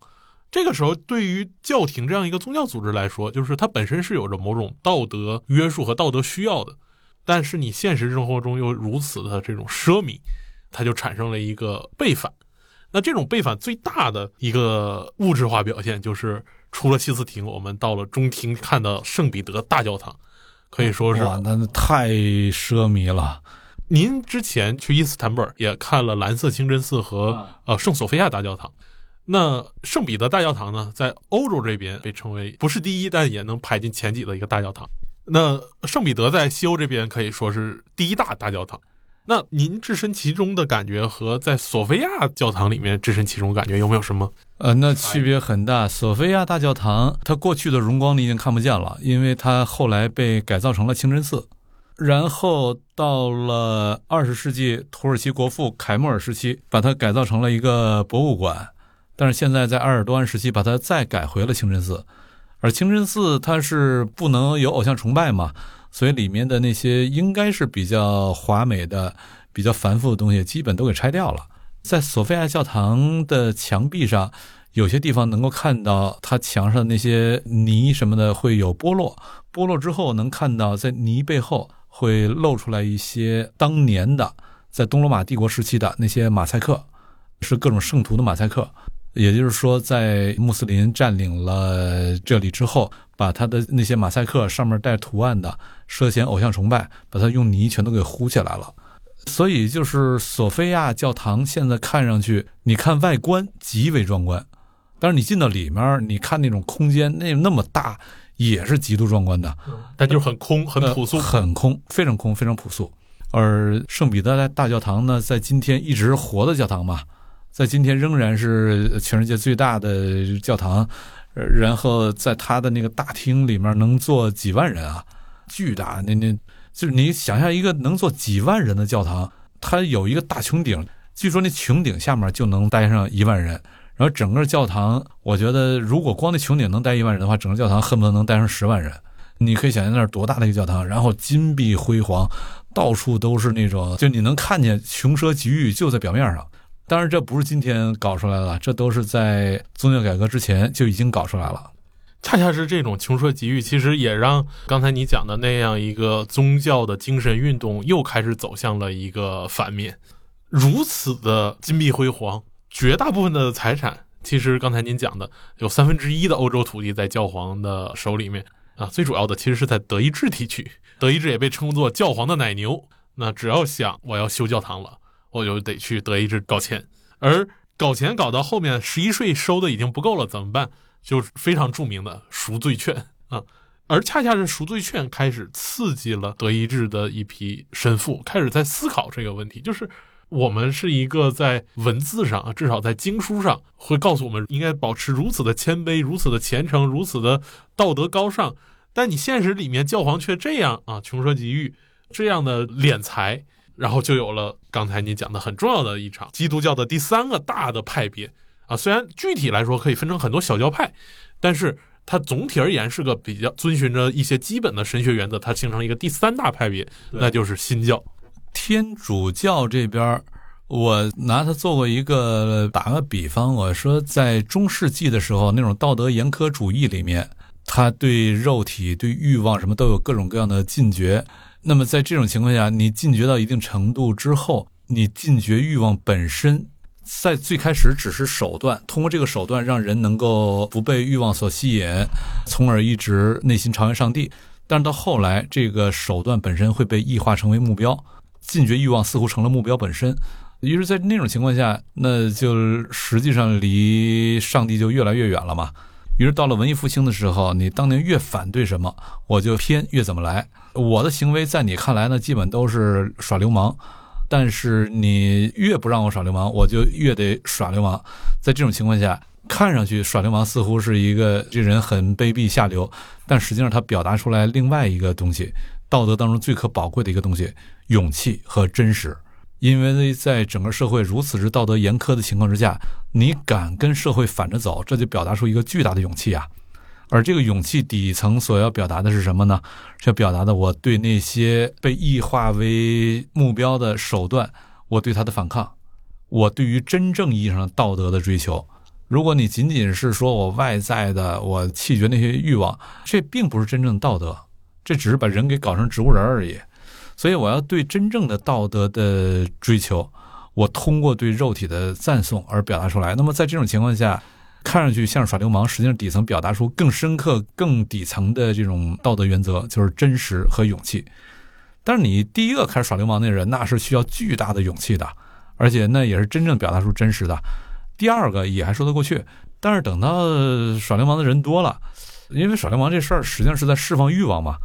这个时候对于教廷这样一个宗教组织来说，就是它本身是有着某种道德约束和道德需要的，但是你现实生活中又如此的这种奢靡，它就产生了一个背反。那这种背反最大的一个物质化表现，就是出了西斯廷，我们到了中庭看到圣彼得大教堂，可以说是哇，那太奢靡了。您之前去伊斯坦布尔也看了蓝色清真寺和呃圣索菲亚大教堂，那圣彼得大教堂呢，在欧洲这边被称为不是第一，但也能排进前几的一个大教堂。那圣彼得在西欧这边可以说是第一大大教堂。那您置身其中的感觉和在索菲亚教堂里面置身其中感觉有没有什么？呃，那区别很大。索菲亚大教堂它过去的荣光你已经看不见了，因为它后来被改造成了清真寺。然后到了二十世纪，土耳其国父凯末尔时期，把它改造成了一个博物馆。但是现在在埃尔多安时期，把它再改回了清真寺。而清真寺它是不能有偶像崇拜嘛，所以里面的那些应该是比较华美的、比较繁复的东西，基本都给拆掉了。在索菲亚教堂的墙壁上，有些地方能够看到它墙上那些泥什么的会有剥落，剥落之后能看到在泥背后。会露出来一些当年的在东罗马帝国时期的那些马赛克，是各种圣徒的马赛克。也就是说，在穆斯林占领了这里之后，把他的那些马赛克上面带图案的，涉嫌偶像崇拜，把它用泥全都给糊起来了。所以，就是索菲亚教堂现在看上去，你看外观极为壮观，但是你进到里面，你看那种空间那那么大。也是极度壮观的，但就是很空，很朴素，很空，非常空，非常朴素。而圣彼得大教堂呢，在今天一直活的教堂嘛，在今天仍然是全世界最大的教堂。然后在它的那个大厅里面能坐几万人啊，巨大。那那就是你想象一个能坐几万人的教堂，它有一个大穹顶，据说那穹顶下面就能待上一万人。然后整个教堂，我觉得如果光那穹顶能待一万人的话，整个教堂恨不得能待上十万人。你可以想象那是多大的一个教堂，然后金碧辉煌，到处都是那种，就你能看见穷奢极欲就在表面上。当然，这不是今天搞出来的，这都是在宗教改革之前就已经搞出来了。恰恰是这种穷奢极欲，其实也让刚才你讲的那样一个宗教的精神运动又开始走向了一个反面。如此的金碧辉煌，绝大部分的财产，其实刚才您讲的有三分之一的欧洲土地在教皇的手里面啊，最主要的其实是在德意志地区，德意志也被称作教皇的奶牛。那只要想我要修教堂了，我就得去德意志搞钱，而搞钱搞到后面，十一税收的已经不够了，怎么办？就是非常著名的赎罪券啊，而恰恰是赎罪券开始刺激了德意志的一批神父开始在思考这个问题，就是我们是一个在文字上啊，至少在经书上会告诉我们应该保持如此的谦卑、如此的虔诚、如此的道德高尚，但你现实里面教皇却这样啊，穷奢极欲，这样的敛财，然后就有了刚才你讲的很重要的一场基督教的第三个大的派别。啊，虽然具体来说可以分成很多小教派，但是它总体而言是个比较遵循着一些基本的神学原则，它形成一个第三大派别，那就是新教。天主教这边，我拿它做过一个打个比方，我说在中世纪的时候，那种道德严苛主义里面，他对肉体、对欲望什么都有各种各样的禁绝。那么在这种情况下，你禁绝到一定程度之后，你禁绝欲望本身。在最开始只是手段，通过这个手段让人能够不被欲望所吸引，从而一直内心朝向上帝。但是到后来，这个手段本身会被异化成为目标，禁绝欲望似乎成了目标本身。于是，在那种情况下，那就实际上离上帝就越来越远了嘛。于是到了文艺复兴的时候，你当年越反对什么，我就偏越怎么来。我的行为在你看来呢，基本都是耍流氓。但是你越不让我耍流氓，我就越得耍流氓。在这种情况下，看上去耍流氓似乎是一个这人很卑鄙下流，但实际上他表达出来另外一个东西，道德当中最可宝贵的一个东西——勇气和真实。因为在整个社会如此之道德严苛的情况之下，你敢跟社会反着走，这就表达出一个巨大的勇气啊。而这个勇气底层所要表达的是什么呢？是要表达的我对那些被异化为目标的手段，我对他的反抗，我对于真正意义上道德的追求。如果你仅仅是说我外在的，我弃绝那些欲望，这并不是真正的道德，这只是把人给搞成植物人而已。所以我要对真正的道德的追求，我通过对肉体的赞颂而表达出来。那么在这种情况下。看上去像是耍流氓，实际上底层表达出更深刻、更底层的这种道德原则，就是真实和勇气。但是你第一个开始耍流氓那人，那是需要巨大的勇气的，而且那也是真正表达出真实的。第二个也还说得过去，但是等到耍流氓的人多了，因为耍流氓这事儿实际上是在释放欲望嘛，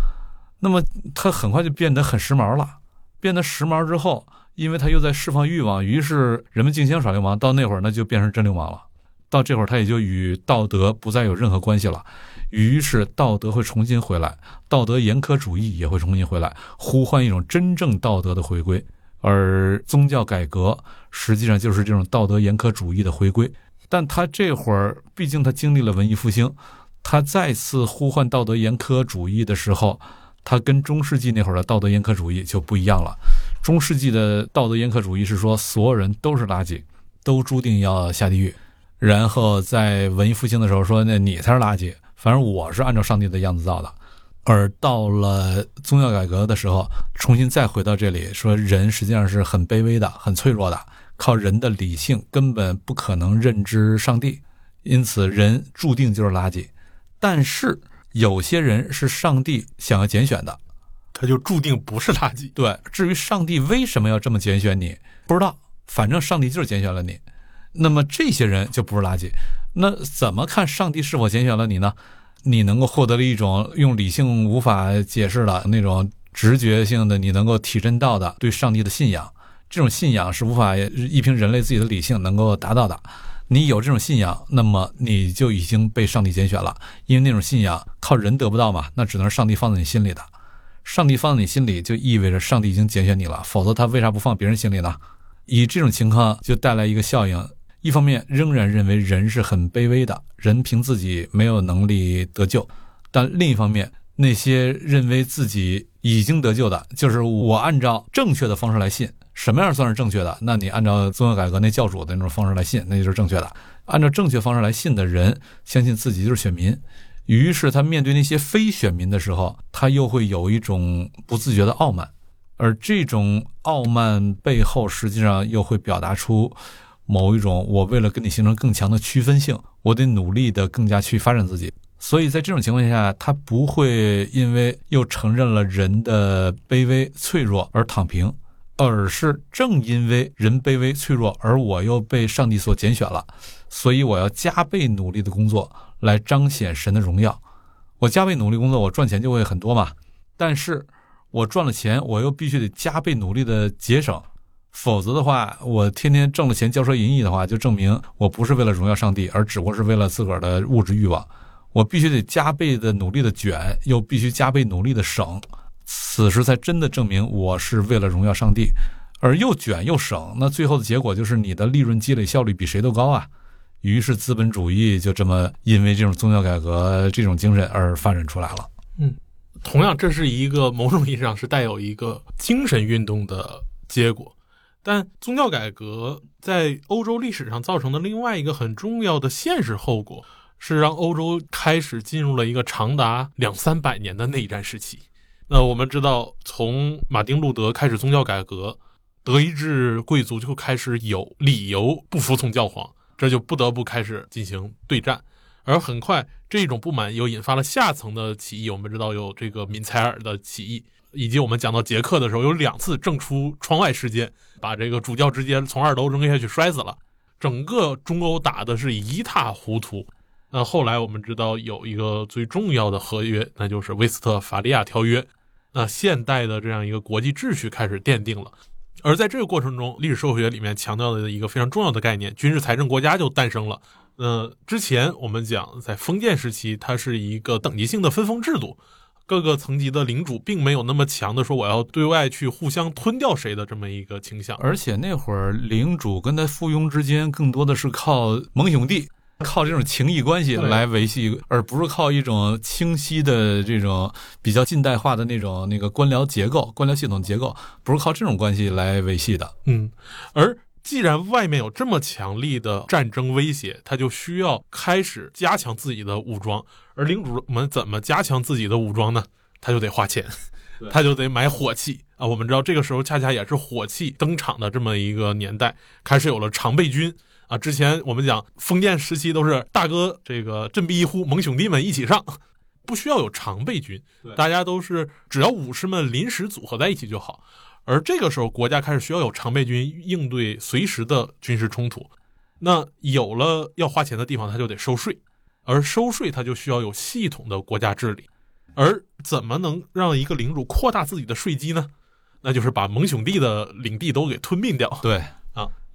那么他很快就变得很时髦了。变得时髦之后，因为他又在释放欲望，于是人们竞相耍流氓，到那会儿那就变成真流氓了。到这会儿，他也就与道德不再有任何关系了，于是道德会重新回来，道德严苛主义也会重新回来，呼唤一种真正道德的回归。而宗教改革实际上就是这种道德严苛主义的回归。但他这会儿毕竟他经历了文艺复兴，他再次呼唤道德严苛主义的时候，他跟中世纪那会儿的道德严苛主义就不一样了。中世纪的道德严苛主义是说所有人都是垃圾，都注定要下地狱。然后在文艺复兴的时候说，那你才是垃圾，反正我是按照上帝的样子造的。而到了宗教改革的时候，重新再回到这里，说人实际上是很卑微的、很脆弱的，靠人的理性根本不可能认知上帝，因此人注定就是垃圾。但是有些人是上帝想要拣选的，他就注定不是垃圾。对，至于上帝为什么要这么拣选你，不知道，反正上帝就是拣选了你。那么这些人就不是垃圾，那怎么看上帝是否拣选了你呢？你能够获得了一种用理性无法解释的那种直觉性的，你能够体证到的对上帝的信仰，这种信仰是无法一凭人类自己的理性能够达到的。你有这种信仰，那么你就已经被上帝拣选了，因为那种信仰靠人得不到嘛，那只能是上帝放在你心里的。上帝放在你心里，就意味着上帝已经拣选你了，否则他为啥不放别人心里呢？以这种情况就带来一个效应。一方面仍然认为人是很卑微的，人凭自己没有能力得救；但另一方面，那些认为自己已经得救的，就是我按照正确的方式来信，什么样算是正确的？那你按照宗教改革那教主的那种方式来信，那就是正确的。按照正确方式来信的人，相信自己就是选民，于是他面对那些非选民的时候，他又会有一种不自觉的傲慢，而这种傲慢背后，实际上又会表达出某一种我为了跟你形成更强的区分性，我得努力的更加去发展自己。所以在这种情况下，他不会因为又承认了人的卑微脆弱而躺平，而是正因为人卑微脆弱，而我又被上帝所拣选了，所以我要加倍努力的工作来彰显神的荣耀。我加倍努力工作，我赚钱就会很多嘛。但是我赚了钱，我又必须得加倍努力的节省，否则的话，我天天挣了钱骄奢淫逸的话，就证明我不是为了荣耀上帝，而只不过是为了自个儿的物质欲望。我必须得加倍的努力的卷，又必须加倍努力的省，此时才真的证明我是为了荣耀上帝，而又卷又省，那最后的结果就是你的利润积累效率比谁都高啊！于是资本主义就这么因为这种宗教改革这种精神而发展出来了。嗯，同样这是一个某种意义上是带有一个精神运动的结果，但宗教改革在欧洲历史上造成的另外一个很重要的现实后果。是让欧洲开始进入了一个长达两三百年的内战时期。那我们知道，从马丁·路德开始宗教改革，德意志贵族就开始有理由不服从教皇，这就不得不开始进行对战。而很快，这种不满又引发了下层的起义。我们知道有这个敏采尔的起义，以及我们讲到捷克的时候，有两次正出窗外事件，把这个主教直接从二楼扔下去摔死了。整个中欧打的是一塌糊涂。那后来我们知道有一个最重要的合约，那就是威斯特伐利亚条约。那现代的这样一个国际秩序开始奠定了。而在这个过程中，历史社会学里面强调的一个非常重要的概念——军事财政国家就诞生了。呃，之前我们讲在封建时期，它是一个等级性的分封制度，各个层级的领主并没有那么强的说我要对外去互相吞掉谁的这么一个倾向。而且那会儿领主跟他附庸之间更多的是靠盟兄弟。靠这种情谊关系来维系，而不是靠一种清晰的这种比较近代化的那种那个官僚结构、官僚系统结构，不是靠这种关系来维系的。嗯，而既然外面有这么强力的战争威胁，他就需要开始加强自己的武装。而领主们怎么加强自己的武装呢？他就得花钱，他就得买火器啊。我们知道这个时候恰恰也是火器登场的这么一个年代，开始有了常备军。啊，之前我们讲封建时期都是大哥这个振臂一呼，盟兄弟们一起上，不需要有常备军，大家都是只要武士们临时组合在一起就好。而这个时候，国家开始需要有常备军应对随时的军事冲突。那有了要花钱的地方，他就得收税，而收税他就需要有系统的国家治理。而怎么能让一个领主扩大自己的税基呢？那就是把盟兄弟的领地都给吞并掉。对。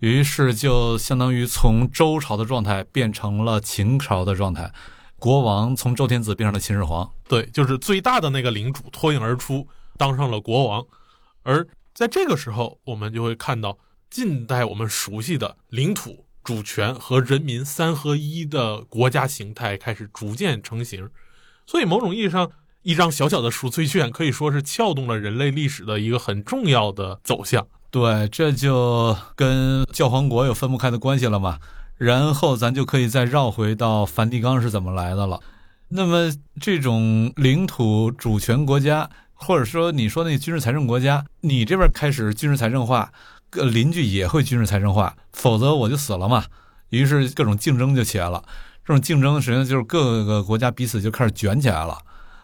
于是就相当于从周朝的状态变成了秦朝的状态，国王从周天子变成了秦始皇。对，就是最大的那个领主脱颖而出，当上了国王。而在这个时候，我们就会看到近代我们熟悉的领土主权和人民三合一的国家形态开始逐渐成型。所以，某种意义上，一张小小的赎罪券可以说是撬动了人类历史的一个很重要的走向。对，这就跟教皇国有分不开的关系了嘛。然后咱就可以再绕回到梵蒂冈是怎么来的了。那么这种领土主权国家，或者说你说那军事财政国家，你这边开始军事财政化，各邻居也会军事财政化，否则我就死了嘛。于是各种竞争就起来了。这种竞争实际上就是各个国家彼此就开始卷起来了。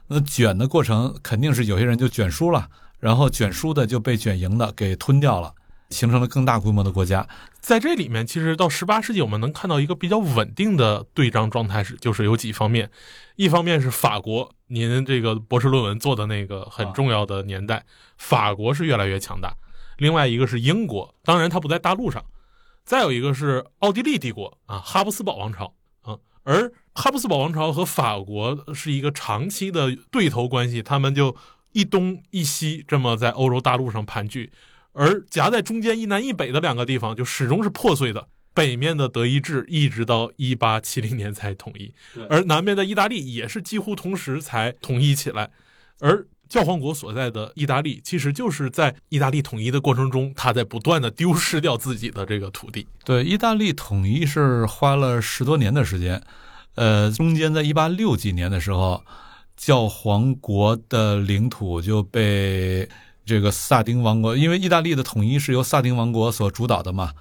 那卷的过程肯定是有些人就卷输了。然后卷输的就被卷赢的给吞掉了，形成了更大规模的国家。在这里面，其实到十八世纪，我们能看到一个比较稳定的对仗状态是，就是有几方面。一方面是法国，您这个博士论文做的那个很重要的年代，法国是越来越强大。另外一个是英国，当然它不在大陆上。再有一个是奥地利帝国啊，哈布斯堡王朝啊，而哈布斯堡王朝和法国是一个长期的对头关系，他们就。一东一西这么在欧洲大陆上盘踞，而夹在中间一南一北的两个地方就始终是破碎的。北面的德意志一直到一八七零年才统一，而南面的意大利也是几乎同时才统一起来。而教皇国所在的意大利，其实就是在意大利统一的过程中，他在不断的丢失掉自己的这个土地。对，意大利统一是花了十多年的时间，呃，中间在一八六几年的时候，教皇国的领土就被这个萨丁王国，因为意大利的统一是由萨丁王国所主导的嘛，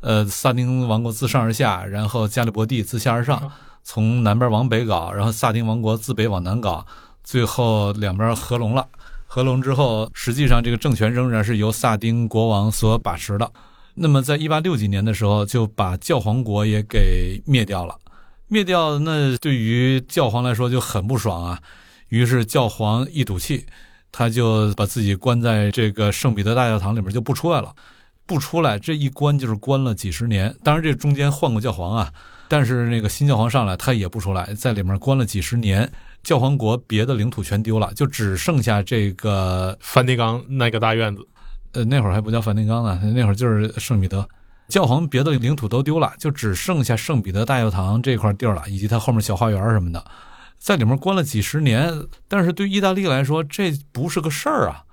呃，萨丁王国自上而下，然后加利伯第自下而上，从南边往北搞，然后萨丁王国自北往南搞。最后两边合拢了，合拢之后，实际上这个政权仍然是由萨丁国王所把持的。那么，在一八六几年的时候，就把教皇国也给灭掉了。灭掉，那对于教皇来说就很不爽啊。于是，教皇一赌气，他就把自己关在这个圣彼得大教堂里面，就不出来了。不出来，这一关就是关了几十年。当然，这中间换过教皇啊，但是那个新教皇上来，他也不出来，在里面关了几十年。教皇国别的领土全丢了，就只剩下这个梵蒂冈那个大院子。呃，那会儿还不叫梵蒂冈呢，那会儿就是圣彼得。教皇别的领土都丢了，就只剩下圣彼得大教堂这块地儿了，以及它后面小花园什么的，在里面关了几十年。但是对意大利来说，这不是个事儿啊，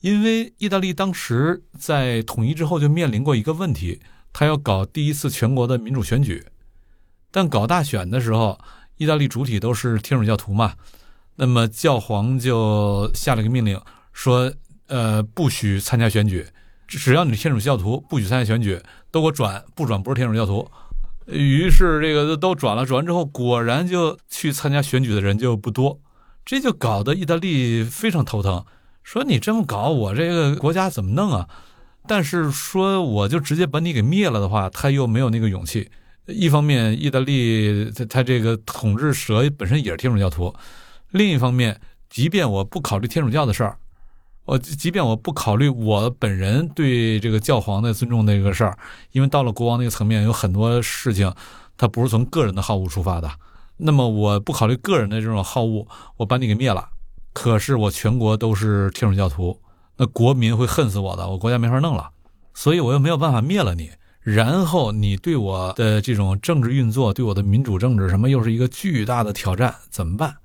因为意大利当时在统一之后就面临过一个问题，他要搞第一次全国的民主选举，但搞大选的时候。意大利主体都是天主教徒嘛，那么教皇就下了个命令，说，呃，不许参加选举，只要你天主教徒，不许参加选举，都给我转，不转不是天主教徒。于是这个都转了，转完之后，果然就去参加选举的人就不多，这就搞得意大利非常头疼，说你这么搞，我这个国家怎么弄啊？但是说我就直接把你给灭了的话，他又没有那个勇气。一方面，意大利他他这个统治者本身也是天主教徒；另一方面，即便我不考虑天主教的事儿，我即便我不考虑我本人对这个教皇的尊重那个事儿，因为到了国王那个层面，有很多事情他不是从个人的好恶出发的。那么，我不考虑个人的这种好恶，我把你给灭了。可是我全国都是天主教徒，那国民会恨死我的，我国家没法弄了。所以我又没有办法灭了你。然后你对我的这种政治运作，对我的民主政治什么，又是一个巨大的挑战，怎么办？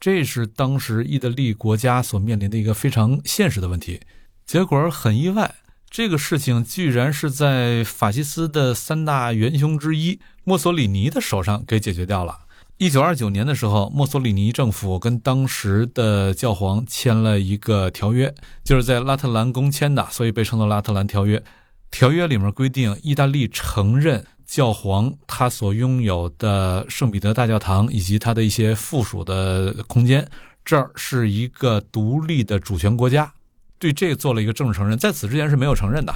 这是当时意大利国家所面临的一个非常现实的问题。结果很意外，这个事情居然是在法西斯的三大元凶之一墨索里尼的手上给解决掉了。一九二九年的时候，墨索里尼政府跟当时的教皇签了一个条约，就是在拉特兰宫签的，所以被称作拉特兰条约。条约里面规定，意大利承认教皇他所拥有的圣彼得大教堂以及他的一些附属的空间，这儿是一个独立的主权国家，对这做了一个政治承认。在此之前是没有承认的，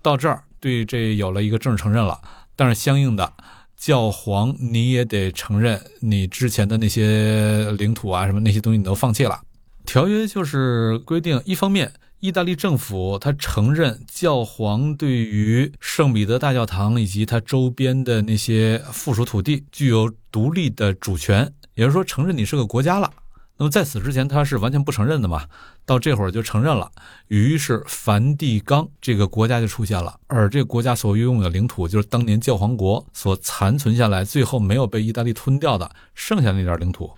到这儿对这有了一个政治承认了。但是相应的，教皇你也得承认你之前的那些领土啊什么那些东西你都放弃了。条约就是规定，一方面。意大利政府他承认教皇对于圣彼得大教堂以及它周边的那些附属土地具有独立的主权，也就是说承认你是个国家了。那么在此之前他是完全不承认的嘛，到这会儿就承认了。于是梵蒂冈这个国家就出现了，而这个国家所拥有的领土就是当年教皇国所残存下来、最后没有被意大利吞掉的剩下那点领土。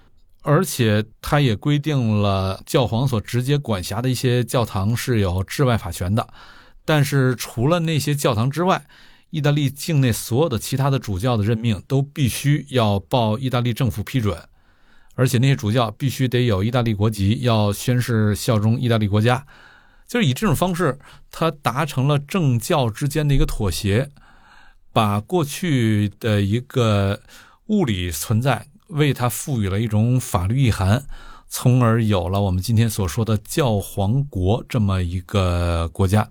而且，它也规定了教皇所直接管辖的一些教堂是有治外法权的。但是，除了那些教堂之外，意大利境内所有的其他的主教的任命都必须要报意大利政府批准，而且那些主教必须得有意大利国籍，要宣誓效忠意大利国家。就是以这种方式，他达成了政教之间的一个妥协，把过去的一个物理存在。为它赋予了一种法律意涵，从而有了我们今天所说的教皇国这么一个国家。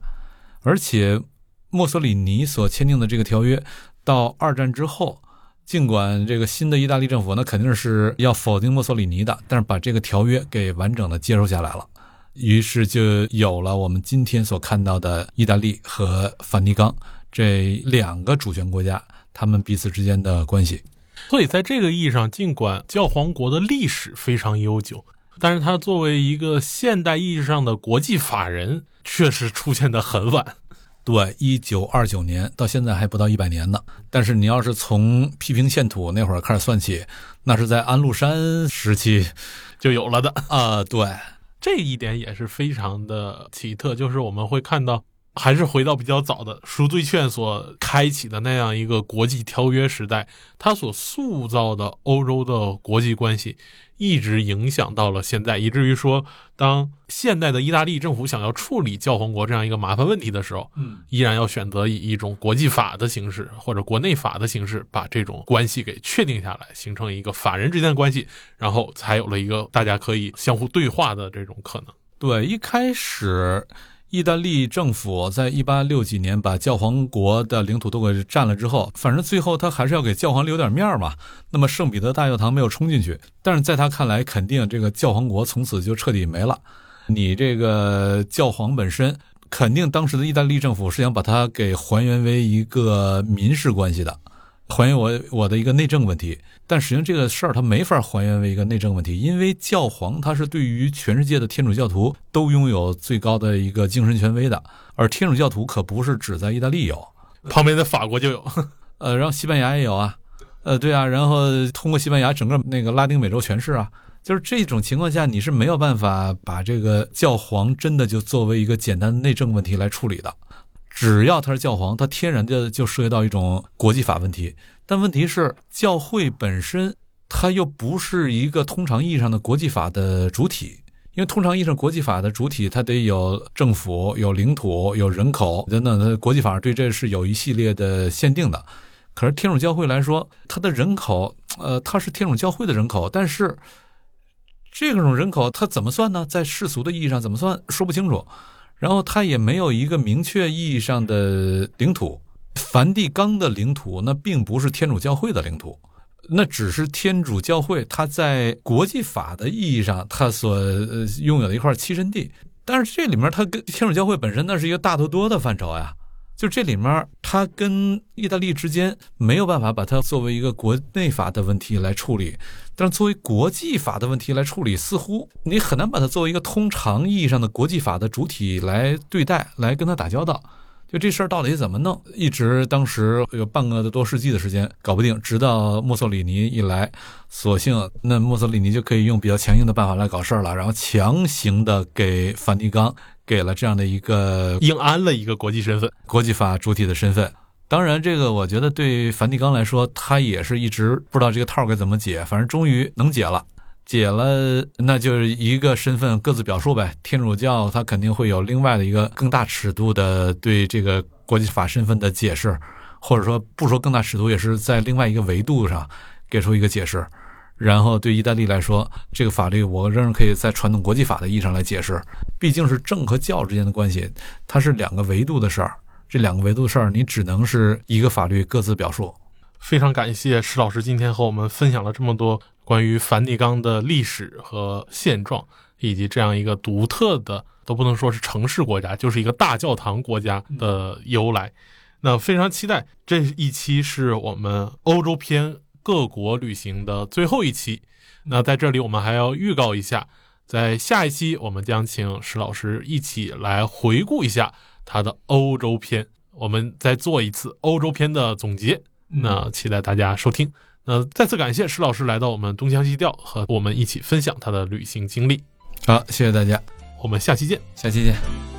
而且，墨索里尼所签订的这个条约，到二战之后，尽管这个新的意大利政府那肯定是要否定墨索里尼的，但是把这个条约给完整的接受下来了，于是就有了我们今天所看到的意大利和梵蒂冈这两个主权国家，他们彼此之间的关系。所以，在这个意义上，尽管教皇国的历史非常悠久，但是它作为一个现代意义上的国际法人，确实出现的很晚。对，一九二九年到现在还不到一百年呢。但是你要是从批评宪土那会儿开始算起，那是在安禄山时期就有了的啊。对，这一点也是非常的奇特，就是我们会看到。还是回到比较早的赎罪券所开启的那样一个国际条约时代，它所塑造的欧洲的国际关系，一直影响到了现在，以至于说，当现代的意大利政府想要处理教皇国这样一个麻烦问题的时候，嗯，依然要选择以一种国际法的形式或者国内法的形式，把这种关系给确定下来，形成一个法人之间的关系，然后才有了一个大家可以相互对话的这种可能。对，一开始。意大利政府在一八六几年把教皇国的领土都给占了之后，反正最后他还是要给教皇留点面儿嘛。那么圣彼得大教堂没有冲进去，但是在他看来，肯定这个教皇国从此就彻底没了。你这个教皇本身，肯定当时的意大利政府是想把它给还原为一个民事关系的。还原我我的一个内政问题，但实际上这个事儿它没法还原为一个内政问题，因为教皇他是对于全世界的天主教徒都拥有最高的一个精神权威的，而天主教徒可不是只在意大利有，旁边的法国就有，呃，然后西班牙也有啊，呃，对啊，然后通过西班牙整个那个拉丁美洲全是啊，就是这种情况下你是没有办法把这个教皇真的就作为一个简单的内政问题来处理的。只要他是教皇，他天然的就涉及到一种国际法问题。但问题是，教会本身它又不是一个通常意义上的国际法的主体，因为通常意义上国际法的主体，它得有政府、有领土、有人口等等。它国际法对这是有一系列的限定的。可是天主教会来说，它的人口，呃，它是天主教会的人口，但是这种人口它怎么算呢？在世俗的意义上怎么算，说不清楚。然后它也没有一个明确意义上的领土，梵蒂冈的领土那并不是天主教会的领土，那只是天主教会它在国际法的意义上它所拥有的一块栖身地。但是这里面它跟天主教会本身那是一个大得多的范畴呀。就这里面，它跟意大利之间没有办法把它作为一个国内法的问题来处理，但是作为国际法的问题来处理，似乎你很难把它作为一个通常意义上的国际法的主体来对待，来跟他打交道。就这事儿到底怎么弄，一直当时有半个多世纪的时间搞不定，直到墨索里尼一来，索性那墨索里尼就可以用比较强硬的办法来搞事儿了，然后强行的给梵蒂冈。给了这样的一个硬安了一个国际身份、国际法主体的身份。当然，这个我觉得对梵蒂冈来说，他也是一直不知道这个套该怎么解。反正终于能解了，解了，那就是一个身份各自表述呗。天主教他肯定会有另外的一个更大尺度的对这个国际法身份的解释，或者说不说更大尺度，也是在另外一个维度上给出一个解释。然后对意大利来说，这个法律我仍然可以在传统国际法的意义上来解释，毕竟是政和教之间的关系，它是两个维度的事儿。这两个维度事儿，你只能是一个法律各自表述。非常感谢石老师今天和我们分享了这么多关于梵蒂冈的历史和现状，以及这样一个独特的，都不能说是城市国家，就是一个大教堂国家的由来。那非常期待这一期是我们欧洲篇。各国旅行的最后一期，那在这里我们还要预告一下，在下一期我们将请石老师一起来回顾一下他的欧洲篇，我们再做一次欧洲篇的总结。那期待大家收听。那再次感谢石老师来到我们东腔西调，和我们一起分享他的旅行经历。好，谢谢大家，我们下期见，下期见。